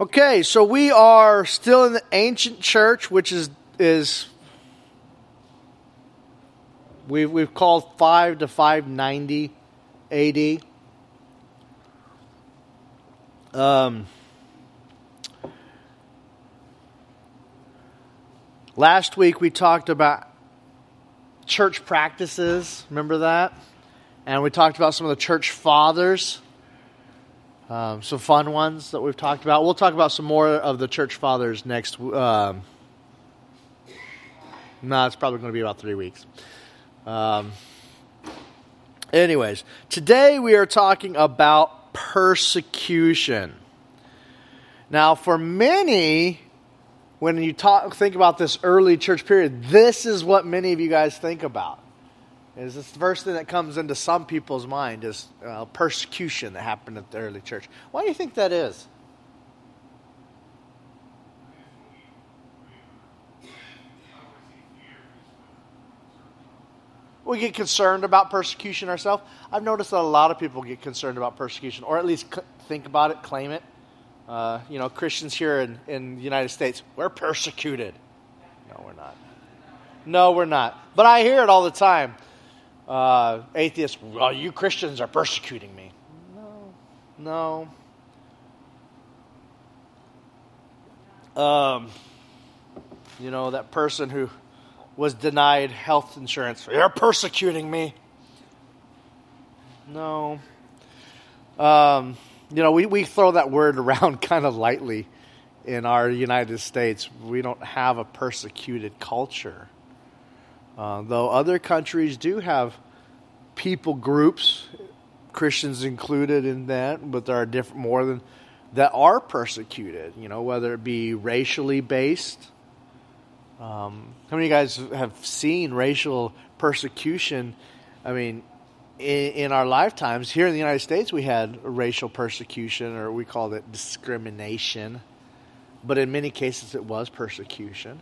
Okay, so we are still in the ancient church, which is is we've we've called five to five ninety A.D. Um, last week we talked about church practices. Remember that? And we talked about some of the church fathers. Um, some fun ones that we've talked about. We'll talk about some more of the church fathers next. Um, no, it's probably going to be about three weeks. Um, anyways, today we are talking about persecution. Now, for many, when you talk, think about this early church period, this is what many of you guys think about. Is this the first thing that comes into some people's mind is uh, persecution that happened at the early church. Why do you think that is? We get concerned about persecution ourselves. I've noticed that a lot of people get concerned about persecution, or at least c- think about it, claim it. Uh, you know, Christians here in, in the United States, we're persecuted. No, we're not. No, we're not. But I hear it all the time uh, atheists, well, you Christians are persecuting me. No, no. Um, you know, that person who was denied health insurance, you're persecuting me. No. Um, you know, we, we throw that word around kind of lightly in our United States. We don't have a persecuted culture. Uh, though other countries do have people groups, Christians included in that, but there are different more than that are persecuted. You know, whether it be racially based. Um, how many of you guys have seen racial persecution? I mean, in, in, our lifetimes here in the United States, we had racial persecution, or we called it discrimination. But in many cases, it was persecution.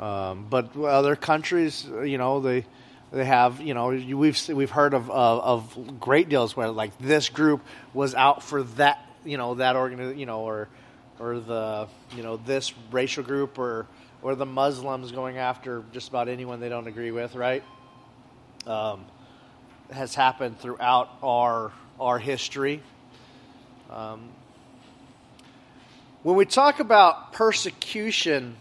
Um, but other countries, you know, they they have, you know, we've we've heard of, of, of great deals where like this group was out for that, you know, that organ, you know, or or the you know this racial group or or the Muslims going after just about anyone they don't agree with, right? Um, has happened throughout our our history. Um, when we talk about persecution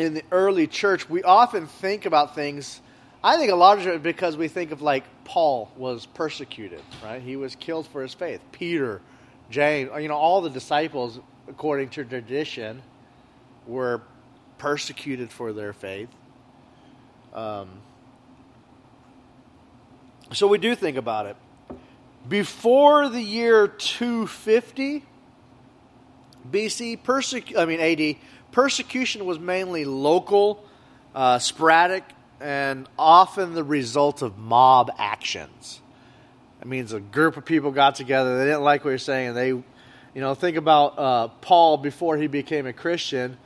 in the early church, we often think about things. I think a lot of it because we think of like Paul was persecuted, right? He was killed for his faith. Peter, James, you know, all the disciples, according to tradition, were persecuted for their faith. Um, so we do think about it. Before the year 250 BC, persec- I mean AD, Persecution was mainly local, uh, sporadic, and often the result of mob actions. That means a group of people got together, they didn't like what you're saying, and they, you know, think about uh, Paul before he became a Christian.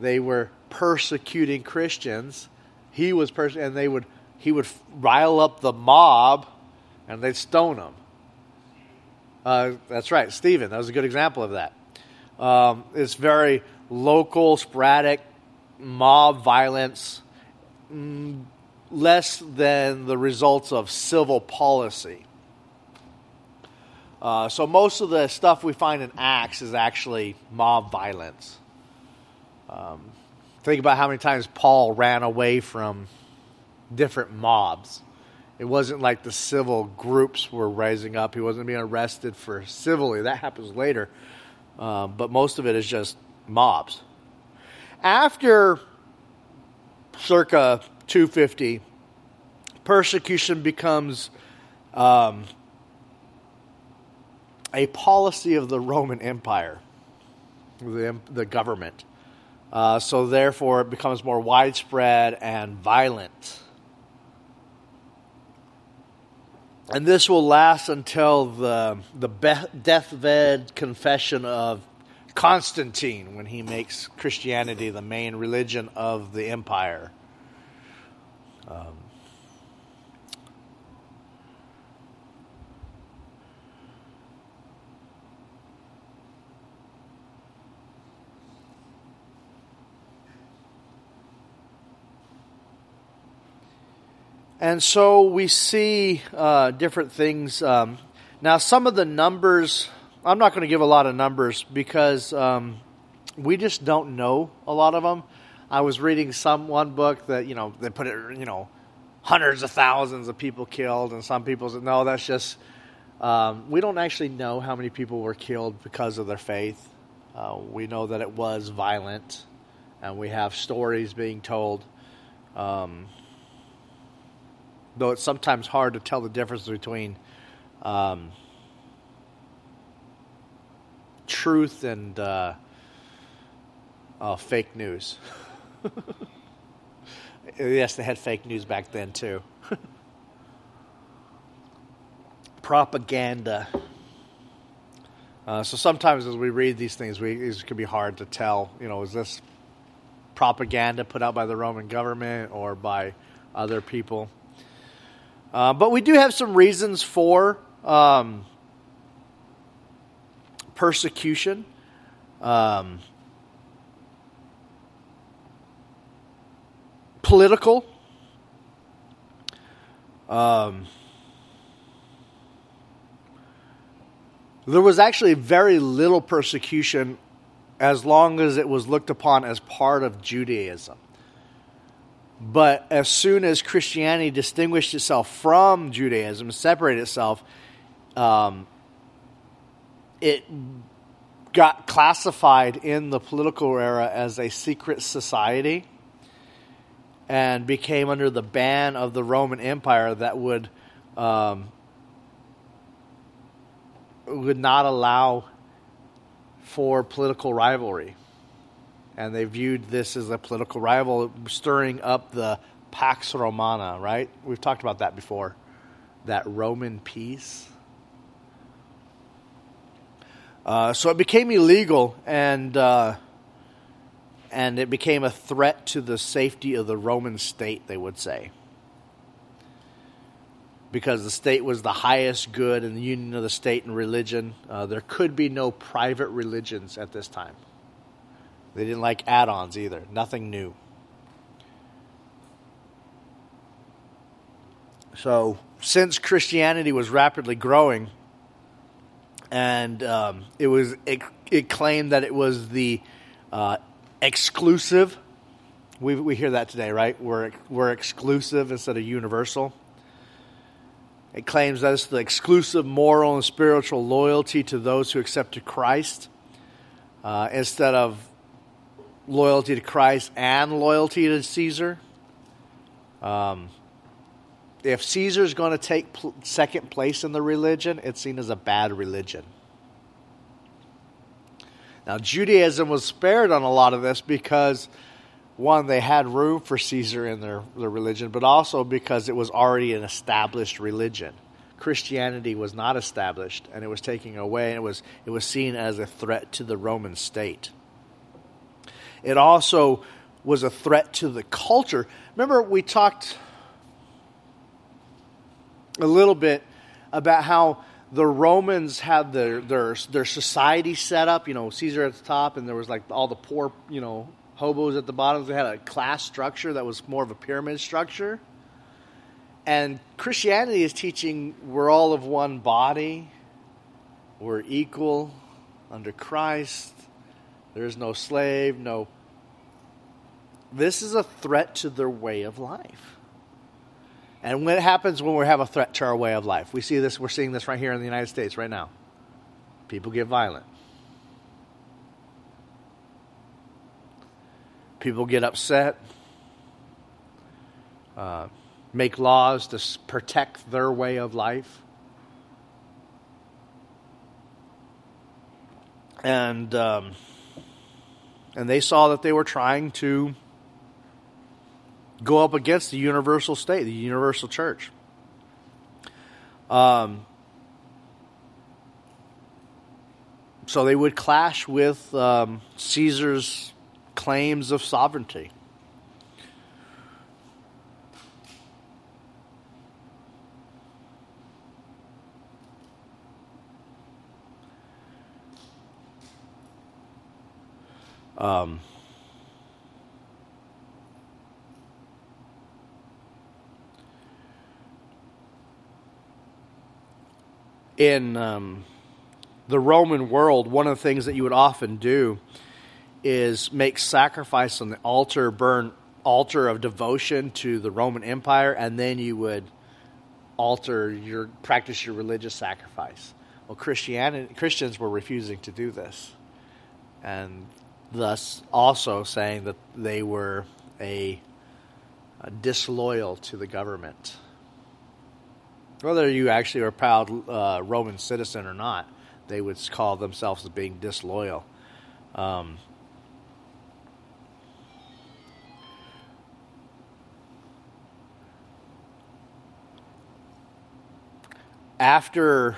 They were persecuting Christians. He was pers- and they would he would rile up the mob, and they'd stone him. Uh, that's right, Stephen. That was a good example of that. Um, it's very local, sporadic mob violence, less than the results of civil policy. Uh, so most of the stuff we find in Acts is actually mob violence. Um, think about how many times Paul ran away from different mobs. It wasn't like the civil groups were rising up. He wasn't being arrested for civilly. That happens later. Um, but most of it is just mobs. After circa 250, persecution becomes um, a policy of the Roman Empire, the, the government. Uh, so, therefore, it becomes more widespread and violent. And this will last until the, the deathbed confession of Constantine when he makes Christianity the main religion of the empire. Um, And so we see uh, different things. Um, now, some of the numbers I'm not going to give a lot of numbers because um, we just don't know a lot of them. I was reading some one book that you know they put it you know hundreds of thousands of people killed, and some people said no, that's just um, we don't actually know how many people were killed because of their faith. Uh, we know that it was violent, and we have stories being told. Um, though it's sometimes hard to tell the difference between um, truth and uh, uh, fake news. yes, they had fake news back then too. Propaganda. Uh, so sometimes as we read these things, we, it can be hard to tell. You know, is this propaganda put out by the Roman government or by other people? Uh, but we do have some reasons for um, persecution. Um, political. Um, there was actually very little persecution as long as it was looked upon as part of Judaism. But as soon as Christianity distinguished itself from Judaism, separated itself, um, it got classified in the political era as a secret society and became under the ban of the Roman Empire that would um, would not allow for political rivalry. And they viewed this as a political rival, stirring up the Pax Romana, right? We've talked about that before. That Roman peace. Uh, so it became illegal, and uh, and it became a threat to the safety of the Roman state, they would say. Because the state was the highest good in the union of the state and religion, uh, there could be no private religions at this time. They didn't like add ons either, nothing new. So, since Christianity was rapidly growing, and um, it was it, it, claimed that it was the uh, exclusive. We, we hear that today, right? We're, we're exclusive instead of universal. It claims that it's the exclusive moral and spiritual loyalty to those who accepted Christ uh, instead of loyalty to Christ and loyalty to Caesar. Um, if Caesar's going to take pl- second place in the religion, it's seen as a bad religion. Now, Judaism was spared on a lot of this because, one, they had room for Caesar in their, their religion, but also because it was already an established religion. Christianity was not established, and it was taken away, and it was, it was seen as a threat to the Roman state. It also was a threat to the culture. Remember, we talked a little bit about how the Romans had their, their their society set up. You know, Caesar at the top, and there was like all the poor, you know, hobos at the bottom. They had a class structure that was more of a pyramid structure. And Christianity is teaching we're all of one body, we're equal under Christ. There's no slave, no. This is a threat to their way of life. And what happens when we have a threat to our way of life? We see this, we're seeing this right here in the United States right now. People get violent. People get upset, uh, make laws to protect their way of life. And, um, and they saw that they were trying to go up against the universal state, the universal church. Um, so they would clash with um, Caesar's claims of sovereignty. Um, in um, the Roman world, one of the things that you would often do is make sacrifice on the altar, burn altar of devotion to the Roman Empire, and then you would alter your practice your religious sacrifice. Well, Christianity Christians were refusing to do this, and thus also saying that they were a, a disloyal to the government. Whether you actually are a proud uh, Roman citizen or not, they would call themselves as being disloyal. Um, after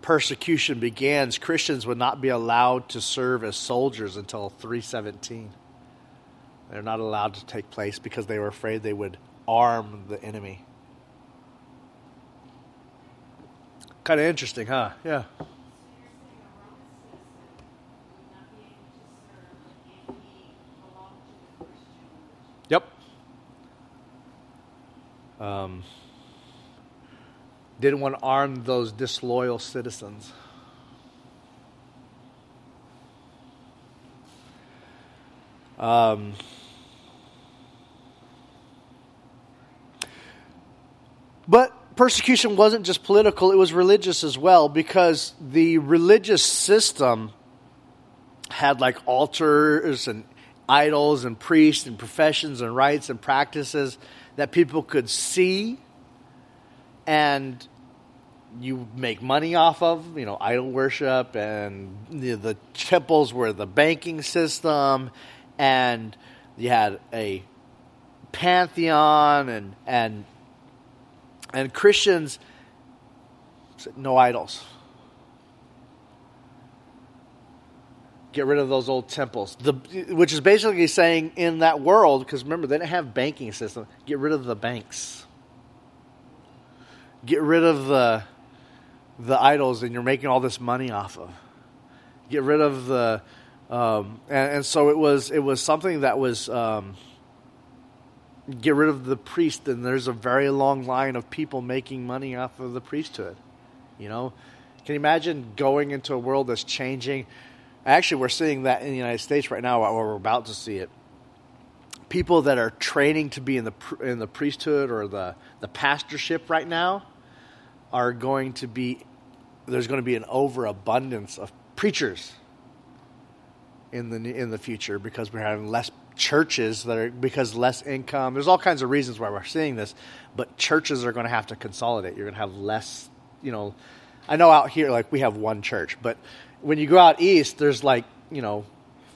persecution begins, Christians would not be allowed to serve as soldiers until 317. They're not allowed to take place because they were afraid they would arm the enemy. Kind of interesting, huh? Yeah. Yep. Um, didn't want to arm those disloyal citizens. Um, but persecution wasn't just political, it was religious as well, because the religious system had like altars and idols and priests and professions and rites and practices that people could see and you make money off of, you know, idol worship, and the, the temples were the banking system, and you had a pantheon, and and and Christians no idols. Get rid of those old temples, the, which is basically saying in that world, because remember they didn't have banking system. Get rid of the banks get rid of the the idols and you're making all this money off of. Get rid of the um, and, and, so it was it was something that was um, get rid of the priest and there's a very long line of people making money off of the priesthood. You know, can you imagine going into a world that's changing? Actually, we're seeing that in the United States right now. Or we're about to see it. People that are training to be in the in the priesthood or the the pastorship right now are going to be there's going to be an overabundance of preachers in the in the future because we're having less churches that are because less income. There's all kinds of reasons why we're seeing this, but churches are going to have to consolidate. You're going to have less, you know. I know out here like we have one church, but when you go out east, there's like you know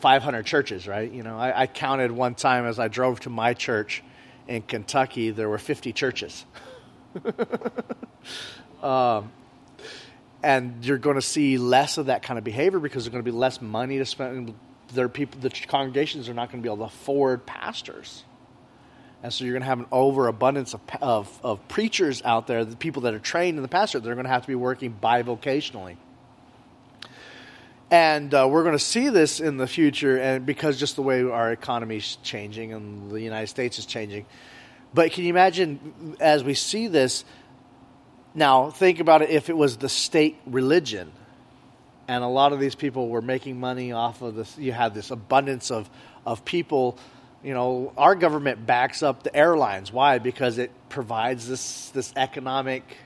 500 churches, right? You know, I, I counted one time as I drove to my church in Kentucky, there were 50 churches. Um, and you're going to see less of that kind of behavior because there's going to be less money to spend. There people, the congregations are not going to be able to afford pastors, and so you're going to have an overabundance of, of, of preachers out there. The people that are trained in the pastor, they're going to have to be working bivocationally. And uh, we're going to see this in the future, and because just the way our economy is changing and the United States is changing. But can you imagine as we see this? Now, think about it if it was the state religion, and a lot of these people were making money off of this, you had this abundance of, of people. You know, our government backs up the airlines. Why? Because it provides this, this economic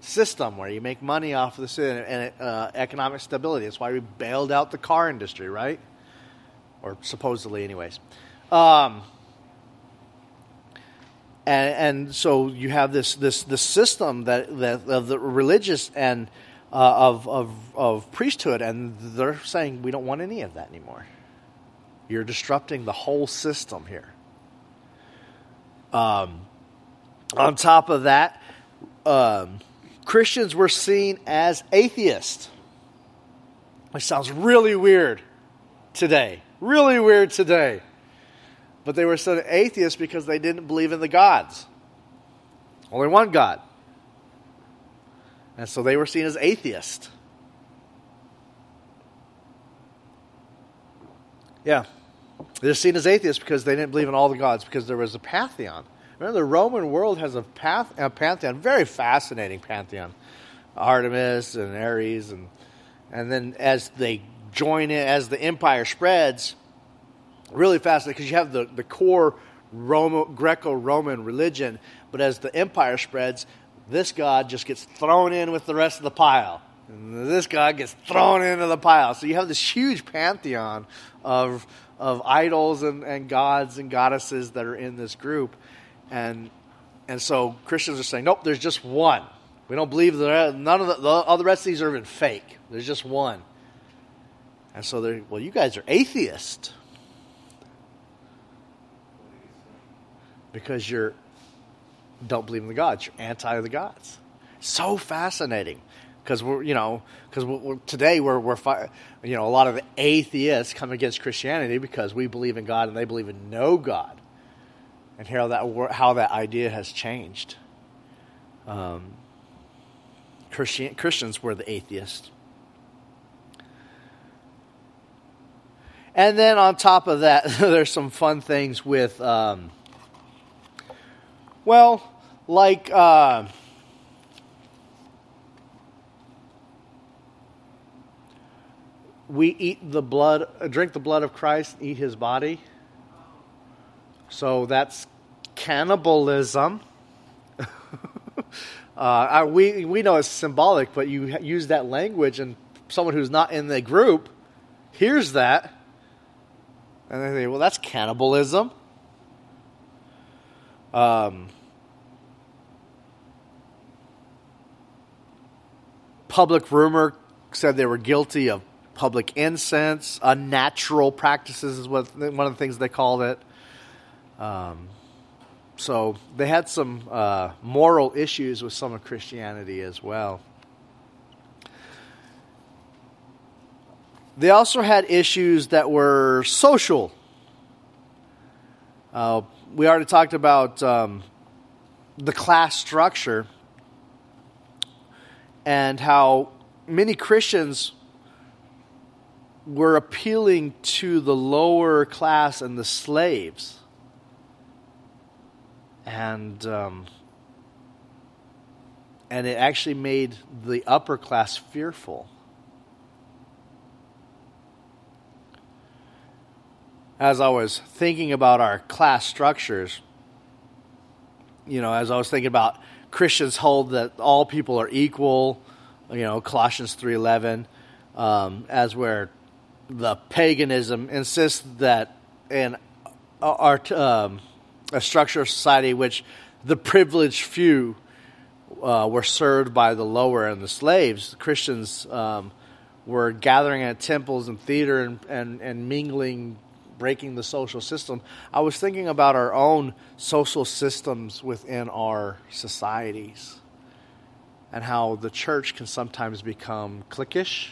system where you make money off of this and uh, economic stability. That's why we bailed out the car industry, right? Or supposedly, anyways. Um, and, and so you have this this this system that that of the religious and uh, of of of priesthood, and they're saying we don't want any of that anymore. You're disrupting the whole system here. Um, on top of that, um, Christians were seen as atheists. Which sounds really weird today. Really weird today but they were said atheists because they didn't believe in the gods. Only one God. And so they were seen as atheists. Yeah. They're seen as atheists because they didn't believe in all the gods, because there was a pantheon. Remember, the Roman world has a, path, a pantheon, very fascinating pantheon. Artemis and Ares, and and then as they join it, as the empire spreads, really fascinating because you have the the core Roma, Greco-Roman religion, but as the empire spreads, this god just gets thrown in with the rest of the pile. And this god gets thrown into the pile. So you have this huge pantheon of of idols and, and gods and goddesses that are in this group. And and so Christians are saying, nope, there's just one. We don't believe that none of the, the all the rest of these are even fake. There's just one. And so they're well, you guys are atheists because you're don't believe in the gods. You're anti the gods. So fascinating because we're you know because today we're we're you know a lot of the atheists come against Christianity because we believe in God and they believe in no God, and how that how that idea has changed. Um, Christian, Christians were the atheists. And then on top of that, there's some fun things with, um, well, like uh, we eat the blood, drink the blood of Christ, eat his body. So that's cannibalism. uh, we we know it's symbolic, but you use that language, and someone who's not in the group hears that, and they say, "Well, that's cannibalism." Um, public rumor said they were guilty of public incense, unnatural practices is what one of the things they called it. Um, so they had some uh, moral issues with some of Christianity as well. They also had issues that were social. Uh, we already talked about um, the class structure and how many Christians were appealing to the lower class and the slaves. And um, and it actually made the upper class fearful. As I was thinking about our class structures, you know, as I was thinking about Christians hold that all people are equal, you know, Colossians three eleven, um, as where the paganism insists that in our um, a structure of society which the privileged few uh, were served by the lower and the slaves, Christians um, were gathering at temples and theater and, and, and mingling, breaking the social system. I was thinking about our own social systems within our societies and how the church can sometimes become cliquish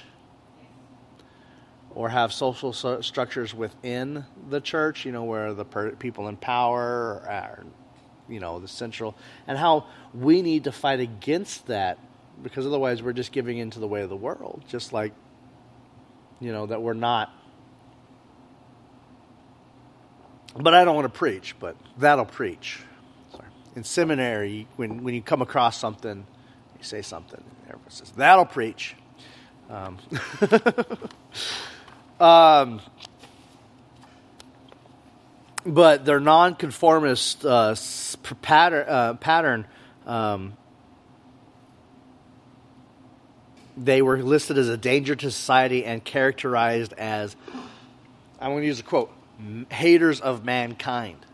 or have social so- structures within the church, you know, where the per- people in power are, you know, the central, and how we need to fight against that because otherwise we're just giving into the way of the world, just like, you know, that we're not. But I don't want to preach, but that'll preach. Sorry. In seminary, when, when you come across something, you say something, and everyone says, that'll preach. Um, Um, but their nonconformist uh, pattern, uh, pattern um, they were listed as a danger to society and characterized as, I'm going to use a quote, haters of mankind,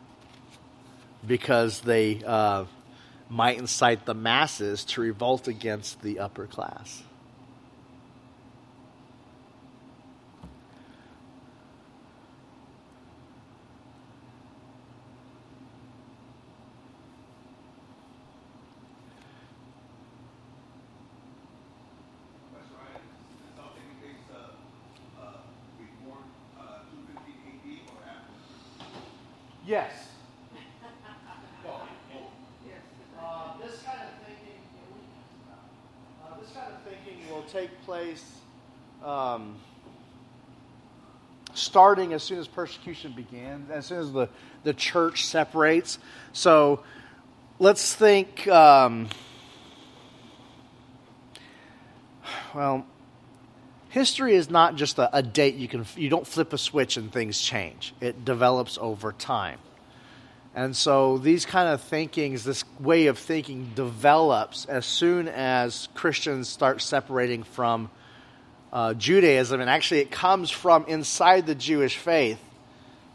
because they uh, might incite the masses to revolt against the upper class. Yes. Uh, this kind of thinking, uh, this kind of thinking will take place um, starting as soon as persecution begins, as soon as the, the church separates. So let's think. Um, well, history is not just a, a, date you can you don't flip a switch and things change. It develops over time. And so these kind of thinkings, this way of thinking develops as soon as Christians start separating from uh, Judaism, and actually it comes from inside the Jewish faith.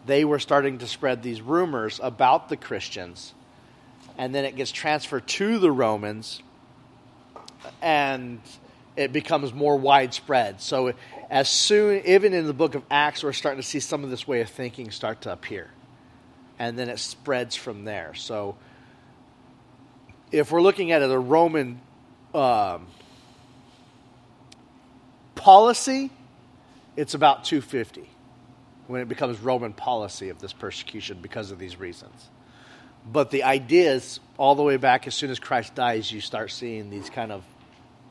They were starting to spread these rumors about the Christians, and then it gets transferred to the Romans, and it becomes more widespread. So, as soon, even in the book of Acts, we're starting to see some of this way of thinking start to appear. And then it spreads from there. So, if we're looking at it, a Roman um, policy, it's about 250 when it becomes Roman policy of this persecution because of these reasons. But the ideas, all the way back as soon as Christ dies, you start seeing these kind of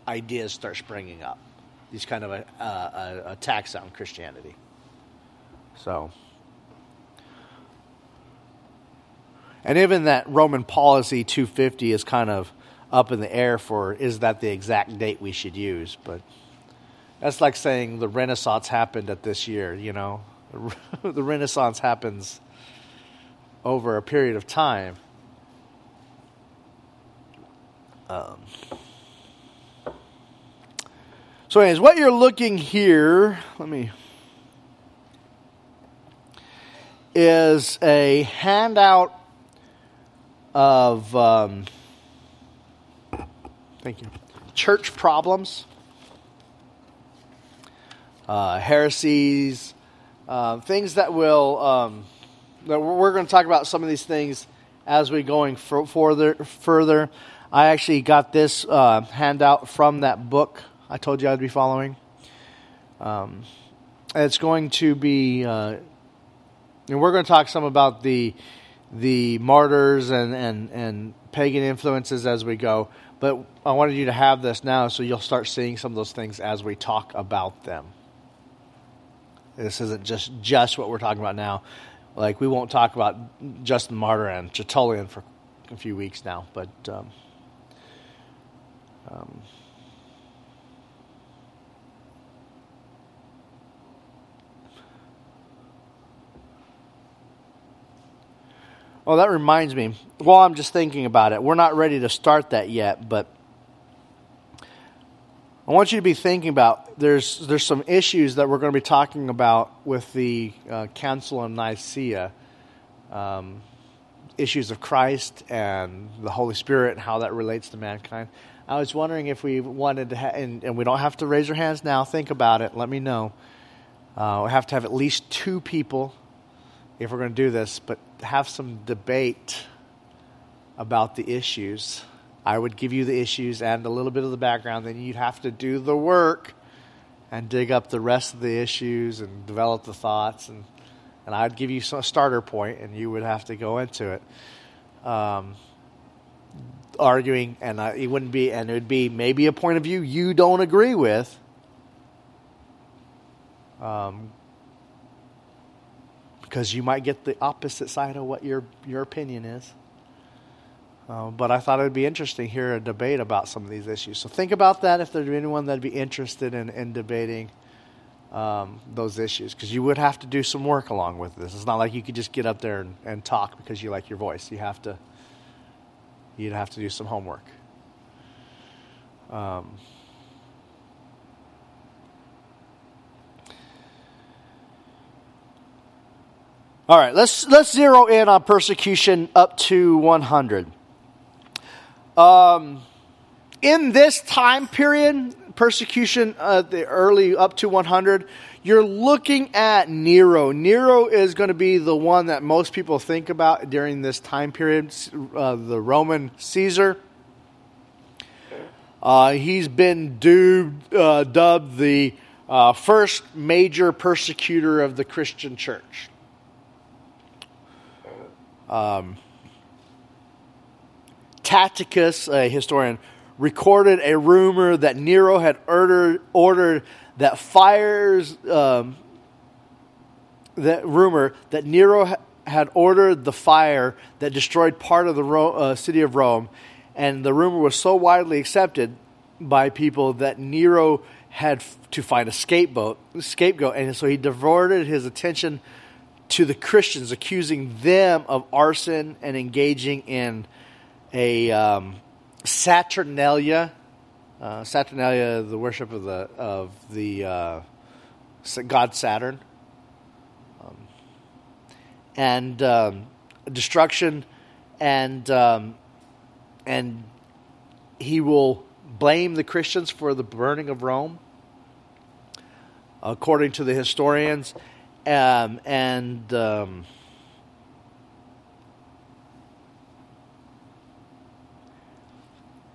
ideas start springing up. These kind of uh, uh, attacks on Christianity. So, and even that Roman policy 250 is kind of up in the air for is that the exact date we should use? But that's like saying the Renaissance happened at this year. You know, the Renaissance happens over a period of time. Um, so, anyways, what you're looking here, let me, is a handout of, um, thank you, church problems, uh, heresies, uh, things that will, um, that we're going to talk about some of these things as we going further. Further, I actually got this uh, handout from that book I told you I'd be following. Um, it's going to be, uh, and we're going to talk some about the the martyrs and, and, and pagan influences as we go. But I wanted you to have this now so you'll start seeing some of those things as we talk about them. This isn't just just what we're talking about now. Like we won't talk about Justin Martyr and Tertullian for a few weeks now, but um, um, Oh, that reminds me. While I'm just thinking about it, we're not ready to start that yet, but I want you to be thinking about there's there's some issues that we're going to be talking about with the uh, Council of Nicaea, um, issues of Christ and the Holy Spirit and how that relates to mankind. I was wondering if we wanted to, ha- and, and, we don't have to raise our hands now. Think about it. Let me know. Uh, we have to have at least two people if we're going to do this, but have some debate about the issues. I would give you the issues and a little bit of the background, then you'd have to do the work and dig up the rest of the issues and develop the thoughts and and I'd give you a starter point and you would have to go into it. Um, arguing and it wouldn't be and it would be maybe a point of view you don't agree with um, because you might get the opposite side of what your your opinion is. Uh, but I thought it would be interesting to hear a debate about some of these issues. So think about that if there's anyone that'd be interested in, in debating um, those issues, because you would have to do some work along with this. It's not like you could just get up there and, and talk because you like your voice. You have to you'd have to do some homework. Um, All right, let's let's zero in on persecution up to 100. Um, in this time period, persecution uh, the early up to 100, you're looking at Nero. Nero is going to be the one that most people think about during this time period. Uh, the Roman Caesar. Uh, he's been dubbed, uh, dubbed the uh, first major persecutor of the Christian church. Um, a historian, recorded a rumor that Nero had ordered, ordered that fires, um, that rumor that Nero ha- had ordered the fire that destroyed part of the Ro- uh, city of Rome, and the rumor was so widely accepted by people that Nero had f- to find a scapegoat, scapegoat, and so he diverted his attention to the Christians, accusing them of arson and engaging in a um, Saturnalia. Uh, Saturnalia, the worship of the of the uh, god Saturn, um, and um, destruction, and um, and he will blame the Christians for the burning of Rome, according to the historians, um, and um,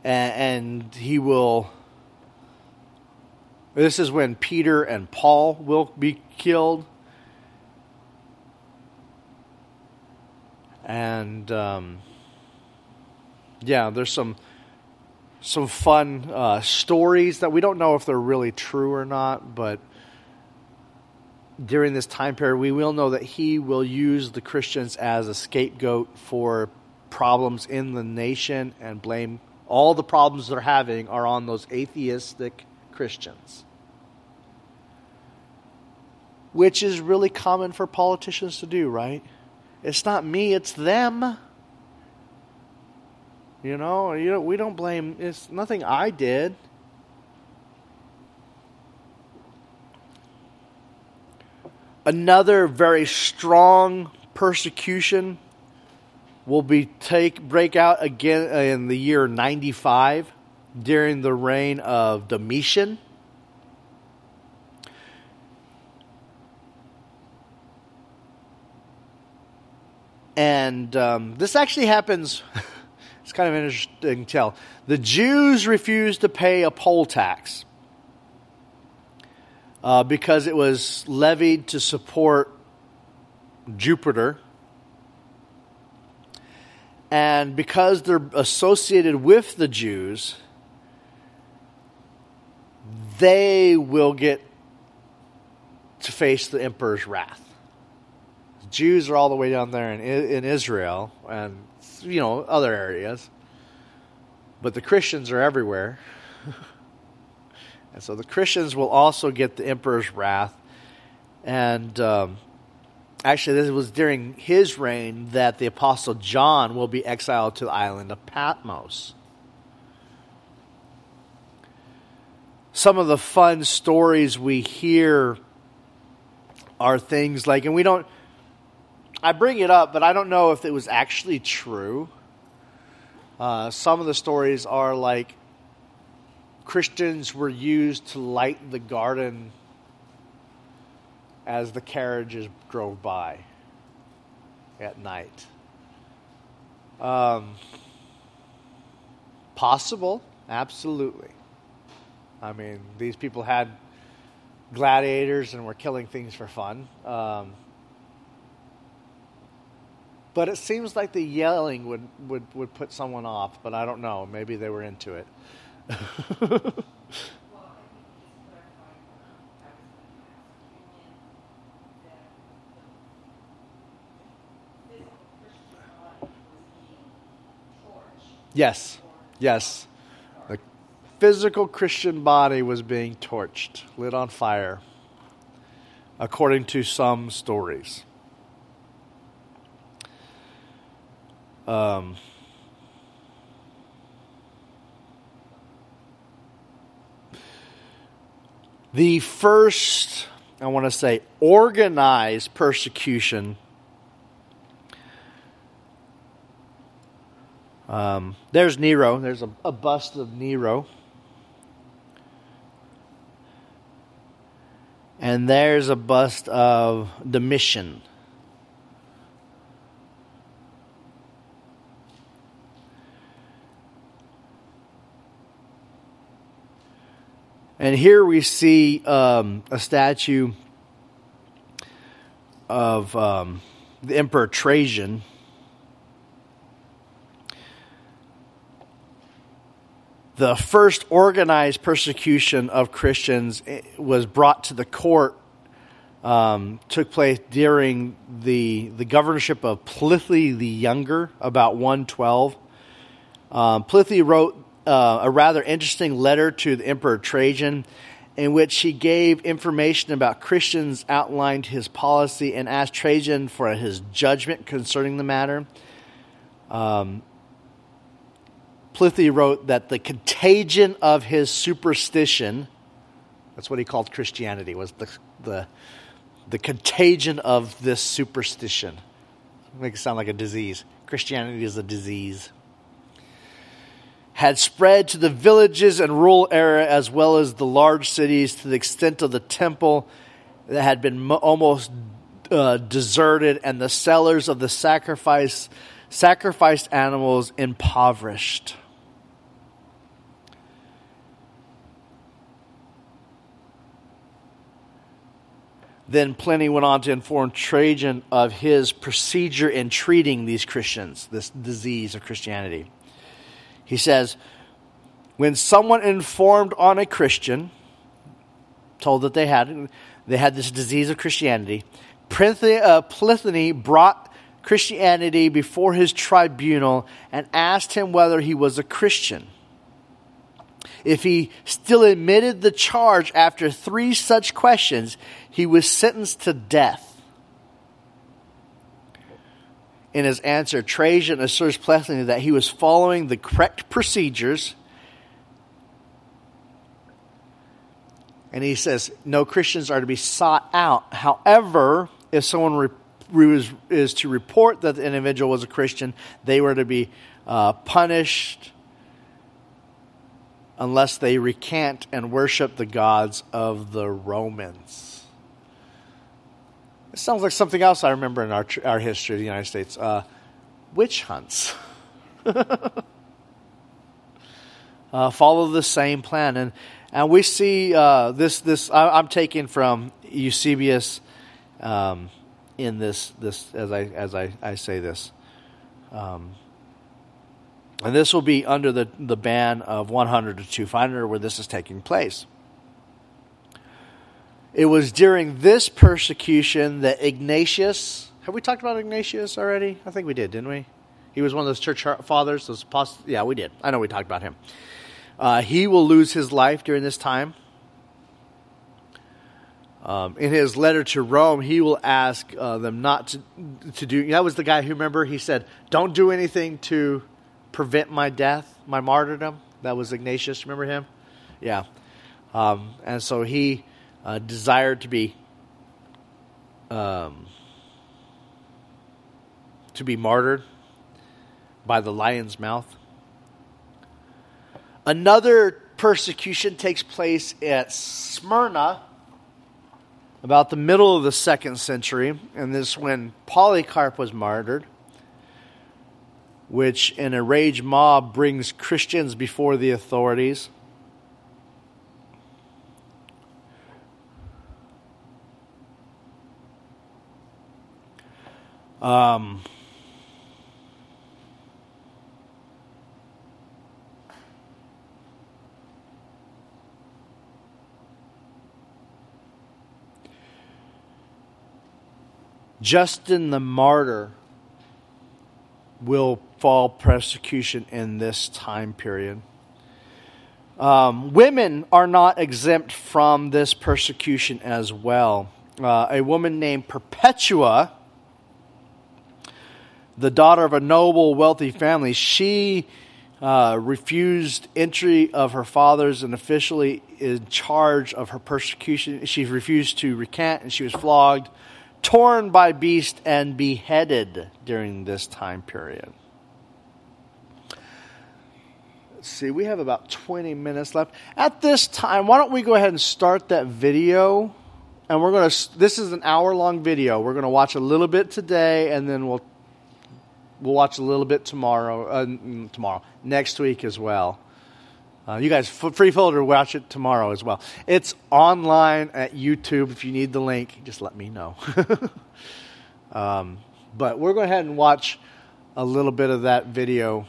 and he will. This is when Peter and Paul will be killed. And um, yeah, there's some some fun uh, stories that we don't know if they're really true or not, but during this time period, we will know that he will use the Christians as a scapegoat for problems in the nation and blame all the problems they're having are on those atheistic Christians. Which is really common for politicians to do, right? It's not me, it's them. You know, you know, we don't blame it's nothing I did. Another very strong persecution will be take break out again in the year 95 during the reign of Domitian. And um, this actually happens. it's kind of interesting to tell. The Jews refused to pay a poll tax uh, because it was levied to support Jupiter and because they're associated with the Jews, they will get to face the emperor's wrath. The Jews are all the way down there in, in Israel and, you know, other areas. But the Christians are everywhere. and so the Christians will also get the emperor's wrath. And um, actually, this was during his reign that the Apostle John will be exiled to the island of Patmos. Some of the fun stories we hear are things like, and we don't, I bring it up, but I don't know if it was actually true. Uh, some of the stories are like Christians were used to light the garden as the carriages drove by at night. Um, possible, absolutely. I mean, these people had gladiators and were killing things for fun. Um, but it seems like the yelling would, would, would put someone off, but I don't know. Maybe they were into it. Yes, yes. The physical Christian body was being torched, lit on fire, according to some stories. Um, the first, I want to say, organized persecution Um, there's Nero. There's a, a bust of Nero. And there's a bust of Domitian. And here we see um, a statue of um, the Emperor Trajan. the first organized persecution of Christians eh, was brought to the court, um, took place during the, the governorship of Pliny the Younger, about 112. Um, wrote uh, a rather interesting letter to the Emperor Trajan, in which he gave information about Christians, outlined his policy, and asked Trajan for his judgment concerning the matter. Um, wrote that the contagion of his superstition, that's what he called Christianity, was the, the, the contagion of this superstition. Make it sound like a disease. Christianity is a disease. Had spread to the villages and rural area as well as the large cities to the extent of the temple that had been mo- almost uh, deserted and the sellers of the sacrifice sacrificed animals impoverished. Then Pliny went on to inform Trajan of his procedure in treating these Christians, this disease of Christianity. He says, when someone informed on a Christian, told that they had they had this disease of Christianity, Pliny, uh, brought Christianity before his tribunal and asked him whether he was a Christian. If he still admitted the charge after three such questions, he was sentenced to death. In his answer, Trajan assures Pliny that he was following the correct procedures. And he says, no Christians are to be sought out. However, if someone re- is to report that the individual was a Christian, they were to be uh, punished unless they recant and worship the gods of the Romans. It sounds like something else I remember in our, our history of the United States uh, witch hunts. uh, follow the same plan. And, and we see uh, this, this I, am taking from Eusebius um, in this, this as, I, as I, I say this. Um, and this will be under the, the ban of 100 to 200 where this is taking place. It was during this persecution that Ignatius, have we talked about Ignatius already? I think we did, didn't we? He was one of those church fathers, those apostles. Yeah, we did. I know we talked about him. Uh, he will lose his life during this time. Um, in his letter to Rome, he will ask uh, them not to, to do. That was the guy who remember he said, "Don't do anything to prevent my death, my martyrdom. That was Ignatius. Remember him? Yeah. Um, and so he uh, desired to be um, to be martyred by the lion's mouth. Another persecution takes place at Smyrna about the middle of the second century, and this when Polycarp was martyred which an enraged mob brings Christians before the authorities. Um, Justin the martyr will fall persecution in this time period. Um, women are not exempt from this persecution as well. Uh, a woman named Perpetua, the daughter of a noble, wealthy family, she uh, refused entry of her fathers and officially in charge of her persecution. She refused to recant and she was flogged torn by beast and beheaded during this time period. Let's see, we have about 20 minutes left. At this time, why don't we go ahead and start that video? And we're going to, this is an hour long video. We're going to watch a little bit today and then we'll, we'll watch a little bit tomorrow, uh, tomorrow, next week as well. Uh, you guys, free folder, watch it tomorrow as well. It's online at YouTube. If you need the link, just let me know. um, but we're going ahead and watch a little bit of that video.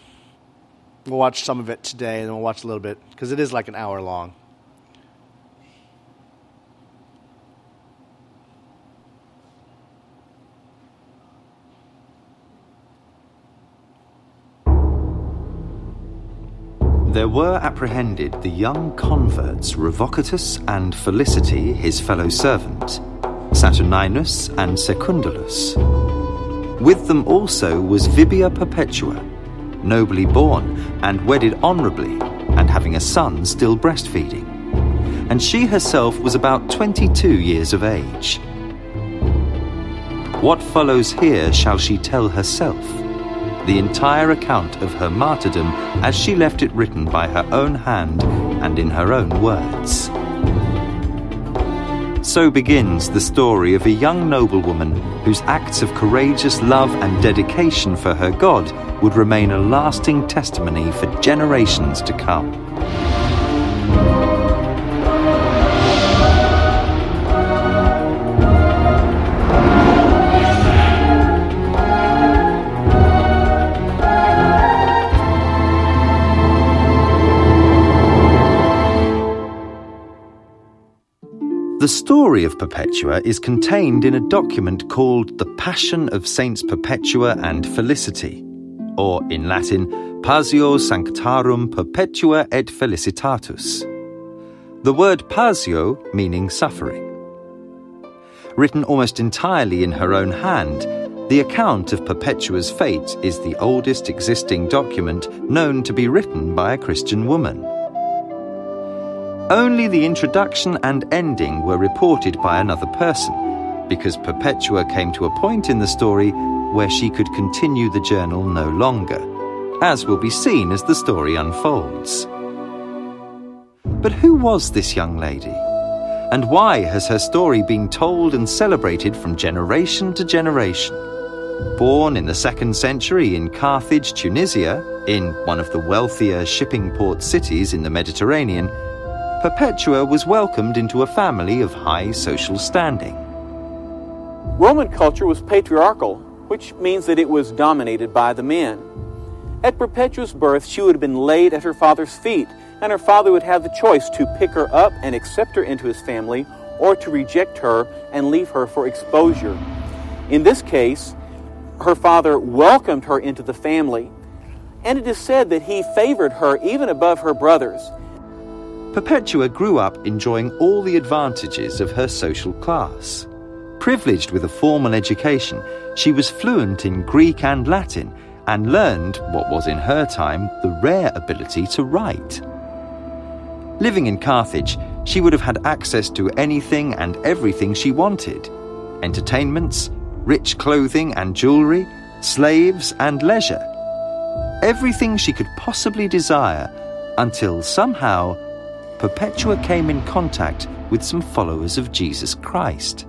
We'll watch some of it today, and then we'll watch a little bit because it is like an hour long. There were apprehended the young converts Revocatus and Felicity, his fellow servant, Saturninus and Secundulus. With them also was Vibia Perpetua, nobly born and wedded honourably, and having a son still breastfeeding. And she herself was about twenty two years of age. What follows here shall she tell herself? The entire account of her martyrdom as she left it written by her own hand and in her own words. So begins the story of a young noblewoman whose acts of courageous love and dedication for her God would remain a lasting testimony for generations to come. The story of Perpetua is contained in a document called The Passion of Saints Perpetua and Felicity, or in Latin, Passio Sanctarum Perpetua et Felicitatis. The word passio meaning suffering. Written almost entirely in her own hand, the account of Perpetua's fate is the oldest existing document known to be written by a Christian woman. Only the introduction and ending were reported by another person, because Perpetua came to a point in the story where she could continue the journal no longer, as will be seen as the story unfolds. But who was this young lady? And why has her story been told and celebrated from generation to generation? Born in the second century in Carthage, Tunisia, in one of the wealthier shipping port cities in the Mediterranean, Perpetua was welcomed into a family of high social standing. Roman culture was patriarchal, which means that it was dominated by the men. At Perpetua's birth, she would have been laid at her father's feet, and her father would have the choice to pick her up and accept her into his family, or to reject her and leave her for exposure. In this case, her father welcomed her into the family, and it is said that he favored her even above her brothers. Perpetua grew up enjoying all the advantages of her social class. Privileged with a formal education, she was fluent in Greek and Latin and learned, what was in her time, the rare ability to write. Living in Carthage, she would have had access to anything and everything she wanted entertainments, rich clothing and jewellery, slaves and leisure. Everything she could possibly desire until somehow Perpetua came in contact with some followers of Jesus Christ.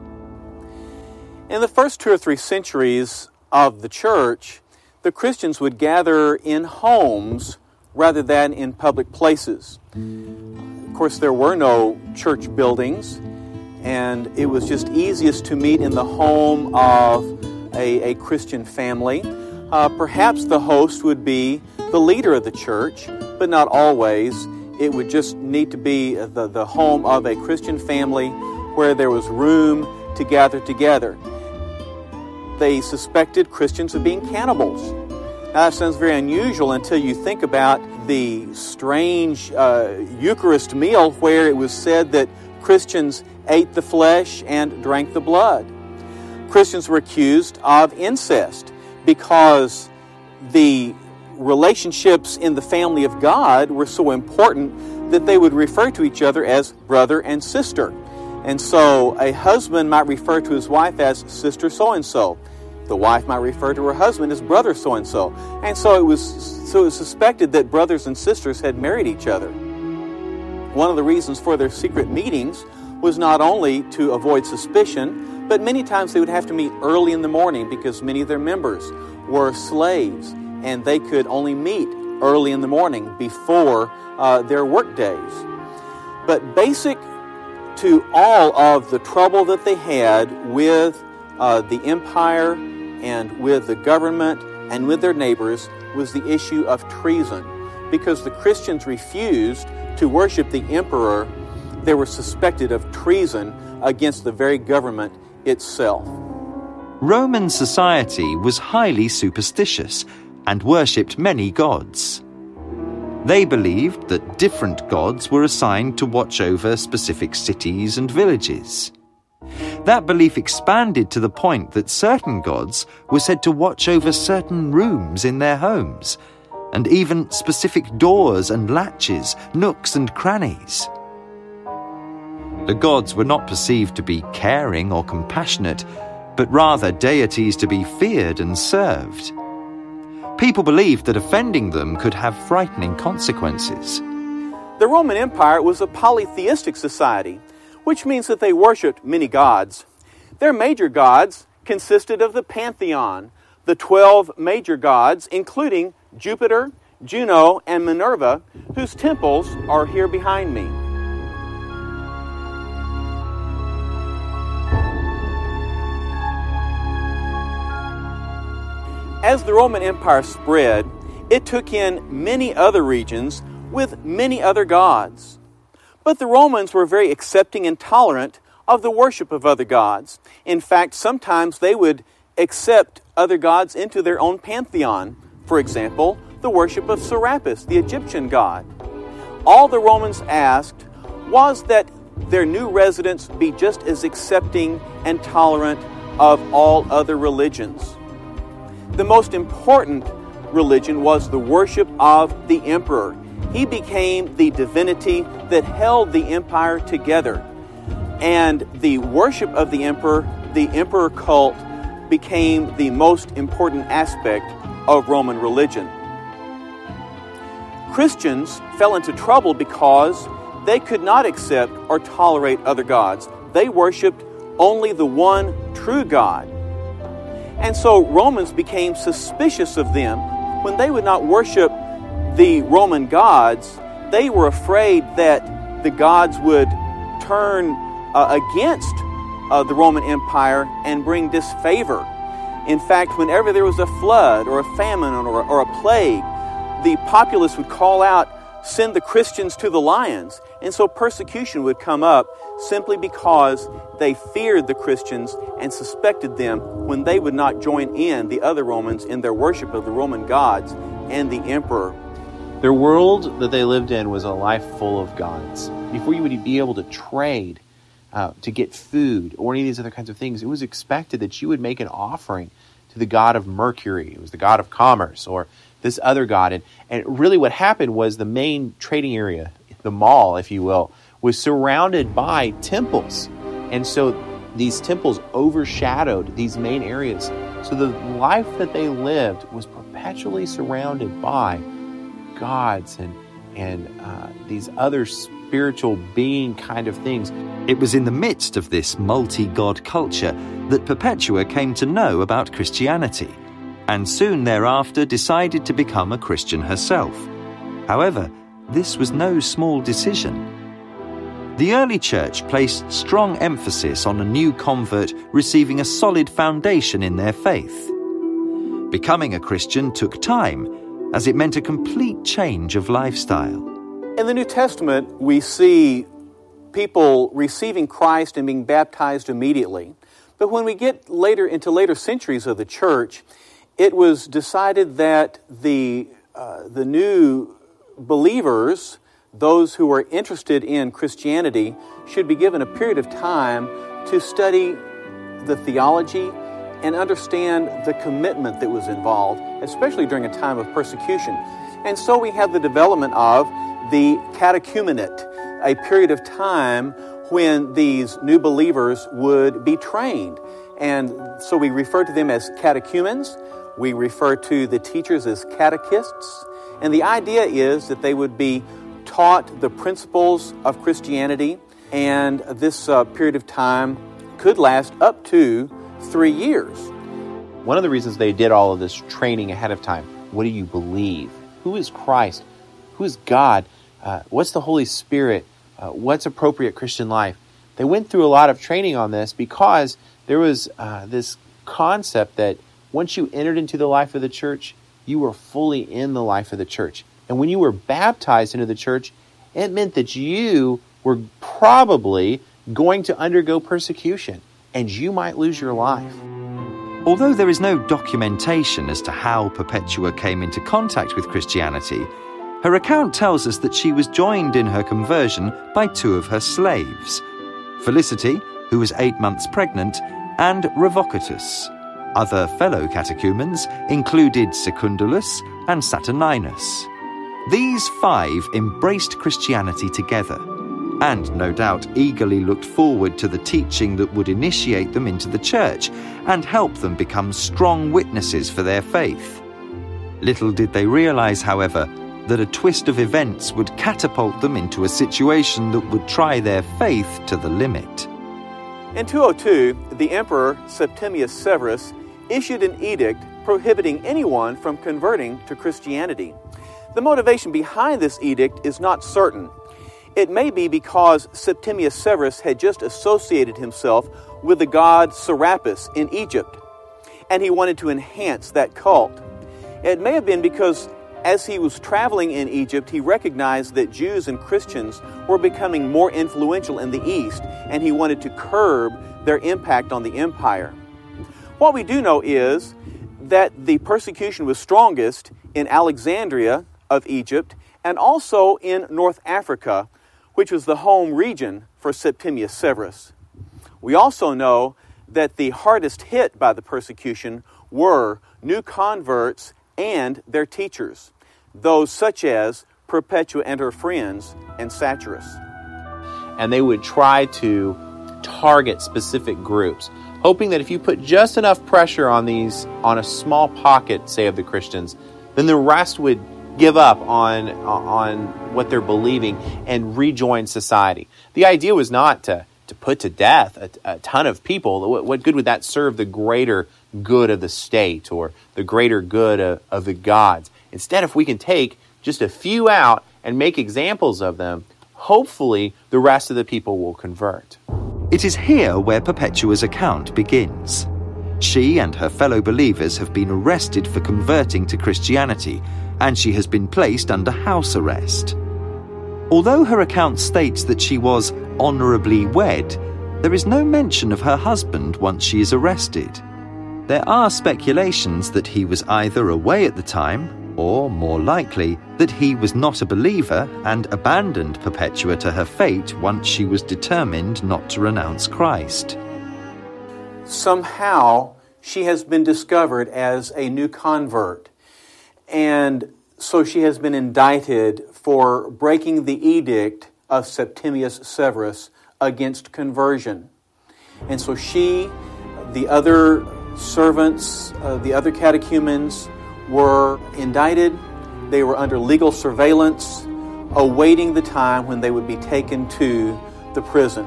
In the first two or three centuries of the church, the Christians would gather in homes rather than in public places. Of course, there were no church buildings, and it was just easiest to meet in the home of a, a Christian family. Uh, perhaps the host would be the leader of the church, but not always it would just need to be the, the home of a Christian family where there was room to gather together. They suspected Christians of being cannibals. Now, that sounds very unusual until you think about the strange uh, Eucharist meal where it was said that Christians ate the flesh and drank the blood. Christians were accused of incest because the relationships in the family of God were so important that they would refer to each other as brother and sister. And so a husband might refer to his wife as sister so and so. The wife might refer to her husband as brother so and so. And so it was so it was suspected that brothers and sisters had married each other. One of the reasons for their secret meetings was not only to avoid suspicion, but many times they would have to meet early in the morning because many of their members were slaves and they could only meet early in the morning before uh, their work days. But basic to all of the trouble that they had with uh, the empire and with the government and with their neighbors was the issue of treason. Because the Christians refused to worship the emperor, they were suspected of treason against the very government itself. Roman society was highly superstitious and worshipped many gods. They believed that different gods were assigned to watch over specific cities and villages. That belief expanded to the point that certain gods were said to watch over certain rooms in their homes, and even specific doors and latches, nooks and crannies. The gods were not perceived to be caring or compassionate, but rather deities to be feared and served. People believed that offending them could have frightening consequences. The Roman Empire was a polytheistic society, which means that they worshipped many gods. Their major gods consisted of the pantheon, the 12 major gods, including Jupiter, Juno, and Minerva, whose temples are here behind me. As the Roman Empire spread, it took in many other regions with many other gods. But the Romans were very accepting and tolerant of the worship of other gods. In fact, sometimes they would accept other gods into their own pantheon. For example, the worship of Serapis, the Egyptian god. All the Romans asked was that their new residents be just as accepting and tolerant of all other religions the most important religion was the worship of the emperor. He became the divinity that held the empire together. And the worship of the emperor, the emperor cult, became the most important aspect of Roman religion. Christians fell into trouble because they could not accept or tolerate other gods. They worshiped only the one true God. And so Romans became suspicious of them. When they would not worship the Roman gods, they were afraid that the gods would turn uh, against uh, the Roman Empire and bring disfavor. In fact, whenever there was a flood or a famine or, or a plague, the populace would call out, Send the Christians to the lions. And so persecution would come up simply because they feared the Christians and suspected them when they would not join in the other Romans in their worship of the Roman gods and the emperor. Their world that they lived in was a life full of gods. Before you would be able to trade, uh, to get food, or any of these other kinds of things, it was expected that you would make an offering to the god of Mercury, it was the god of commerce, or this other god. And, and really, what happened was the main trading area, the mall, if you will, was surrounded by temples. And so these temples overshadowed these main areas. So the life that they lived was perpetually surrounded by gods and, and uh, these other spiritual being kind of things. It was in the midst of this multi god culture that Perpetua came to know about Christianity, and soon thereafter decided to become a Christian herself. However, this was no small decision. The early church placed strong emphasis on a new convert receiving a solid foundation in their faith. Becoming a Christian took time, as it meant a complete change of lifestyle. In the New Testament, we see people receiving Christ and being baptized immediately. But when we get later into later centuries of the church, it was decided that the, uh, the new believers those who are interested in Christianity should be given a period of time to study the theology and understand the commitment that was involved, especially during a time of persecution. And so we have the development of the catechumenate, a period of time when these new believers would be trained. And so we refer to them as catechumens. We refer to the teachers as catechists. And the idea is that they would be taught the principles of Christianity, and this uh, period of time could last up to three years. One of the reasons they did all of this training ahead of time what do you believe? Who is Christ? Who is God? Uh, what's the Holy Spirit? Uh, what's appropriate Christian life? They went through a lot of training on this because there was uh, this concept that once you entered into the life of the church, you were fully in the life of the church. And when you were baptized into the church, it meant that you were probably going to undergo persecution and you might lose your life. Although there is no documentation as to how Perpetua came into contact with Christianity, Her account tells us that she was joined in her conversion by two of her slaves Felicity, who was eight months pregnant, and Revocatus. Other fellow catechumens included Secundulus and Saturninus. These five embraced Christianity together, and no doubt eagerly looked forward to the teaching that would initiate them into the church and help them become strong witnesses for their faith. Little did they realize, however, that a twist of events would catapult them into a situation that would try their faith to the limit. In 202, the Emperor Septimius Severus issued an edict prohibiting anyone from converting to Christianity. The motivation behind this edict is not certain. It may be because Septimius Severus had just associated himself with the god Serapis in Egypt, and he wanted to enhance that cult. It may have been because as he was traveling in Egypt, he recognized that Jews and Christians were becoming more influential in the East, and he wanted to curb their impact on the empire. What we do know is that the persecution was strongest in Alexandria of Egypt and also in North Africa, which was the home region for Septimius Severus. We also know that the hardest hit by the persecution were new converts and their teachers those such as Perpetua and her friends and Satyrus. And they would try to target specific groups, hoping that if you put just enough pressure on these, on a small pocket, say, of the Christians, then the rest would give up on, on what they're believing and rejoin society. The idea was not to, to put to death a, a ton of people. What, what, good would that serve the greater good of the state or the greater good of, of the gods? Instead, if we can take just a few out and make examples of them, hopefully the rest of the people will convert. It is here where Perpetua's account begins. She and her fellow believers have been arrested for converting to Christianity, and she has been placed under house arrest. Although her account states that she was honourably wed, there is no mention of her husband once she is arrested. There are speculations that he was either away at the time or more likely, that he was not a believer and abandoned Perpetua to her fate once she was determined not to renounce Christ. Somehow, she has been discovered as a new convert, and so she has been indicted for breaking the edict of Septimius Severus against conversion. And so she, the other servants, uh, the other catechumens, were indicted, they were under legal surveillance, awaiting the time when they would be taken to the prison.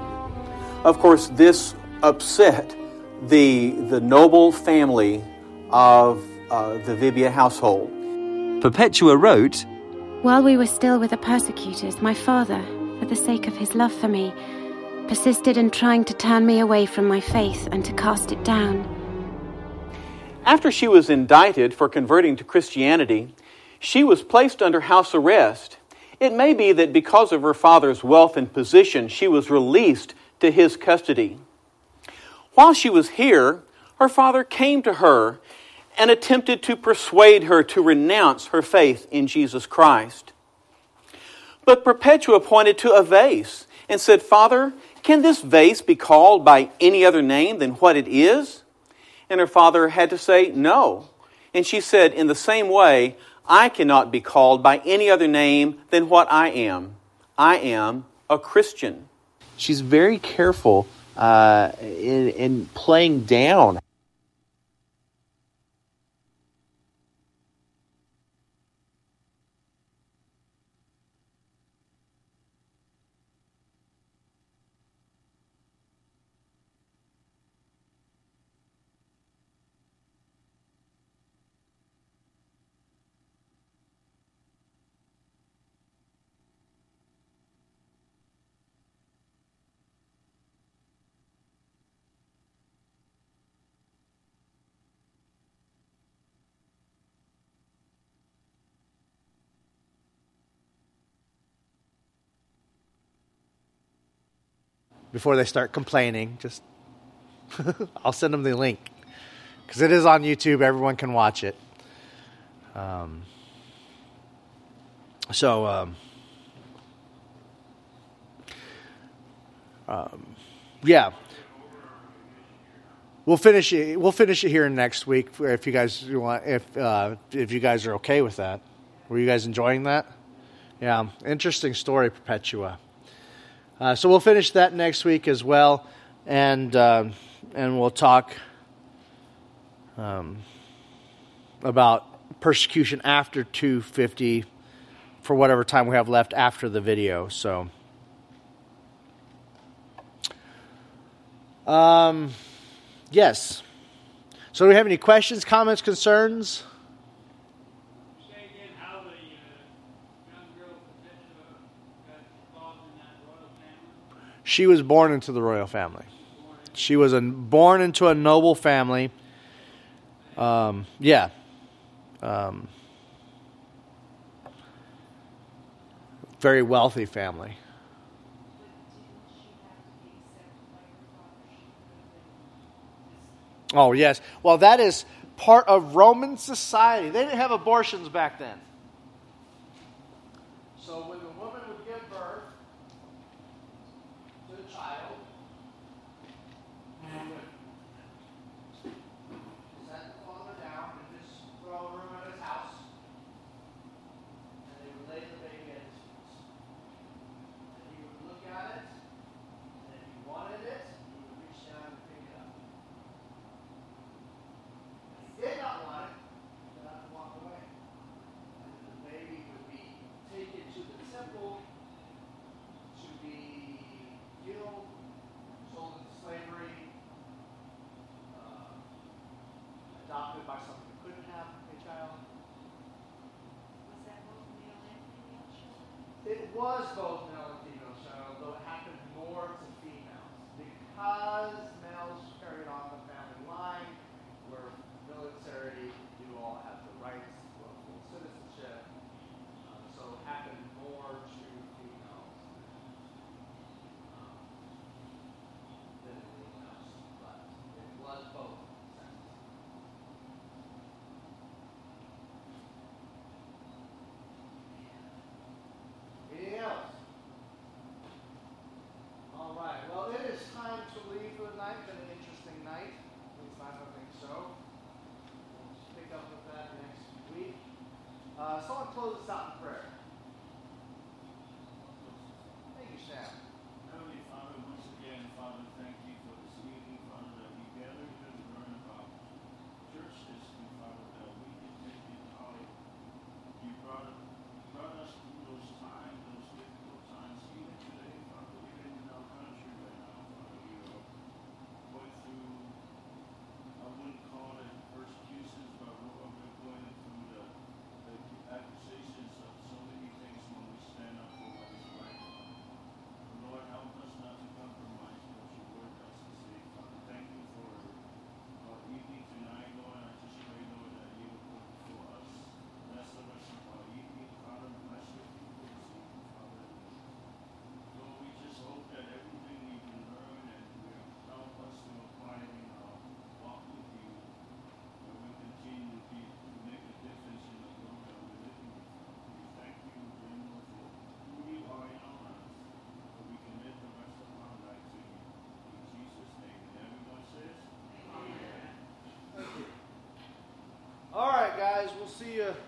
Of course, this upset the, the noble family of uh, the Vibia household. Perpetua wrote While we were still with the persecutors, my father, for the sake of his love for me, persisted in trying to turn me away from my faith and to cast it down. After she was indicted for converting to Christianity, she was placed under house arrest. It may be that because of her father's wealth and position, she was released to his custody. While she was here, her father came to her and attempted to persuade her to renounce her faith in Jesus Christ. But Perpetua pointed to a vase and said, Father, can this vase be called by any other name than what it is? And her father had to say no. And she said, In the same way, I cannot be called by any other name than what I am. I am a Christian. She's very careful uh, in, in playing down before they start complaining. Just I'll send them the link because it is on YouTube. Everyone can watch it. Um, so, um, um, yeah, we'll finish it. We'll finish it here next week if you guys want. If uh, if you guys are okay with that, were you guys enjoying that? Yeah, interesting story, Perpetua. Uh, so we'll finish that next week as well, and um, and we'll talk um, about persecution after 250 for whatever time we have left after the video. So. Um, yes. So, do we have any questions, comments, concerns? she was born into the royal family. She was a, born into a noble family. Um, yeah. Um, very wealthy family. Oh, yes. Well, that is part of Roman society. They didn't have abortions back then. So when was the 扣子上 we'll see you.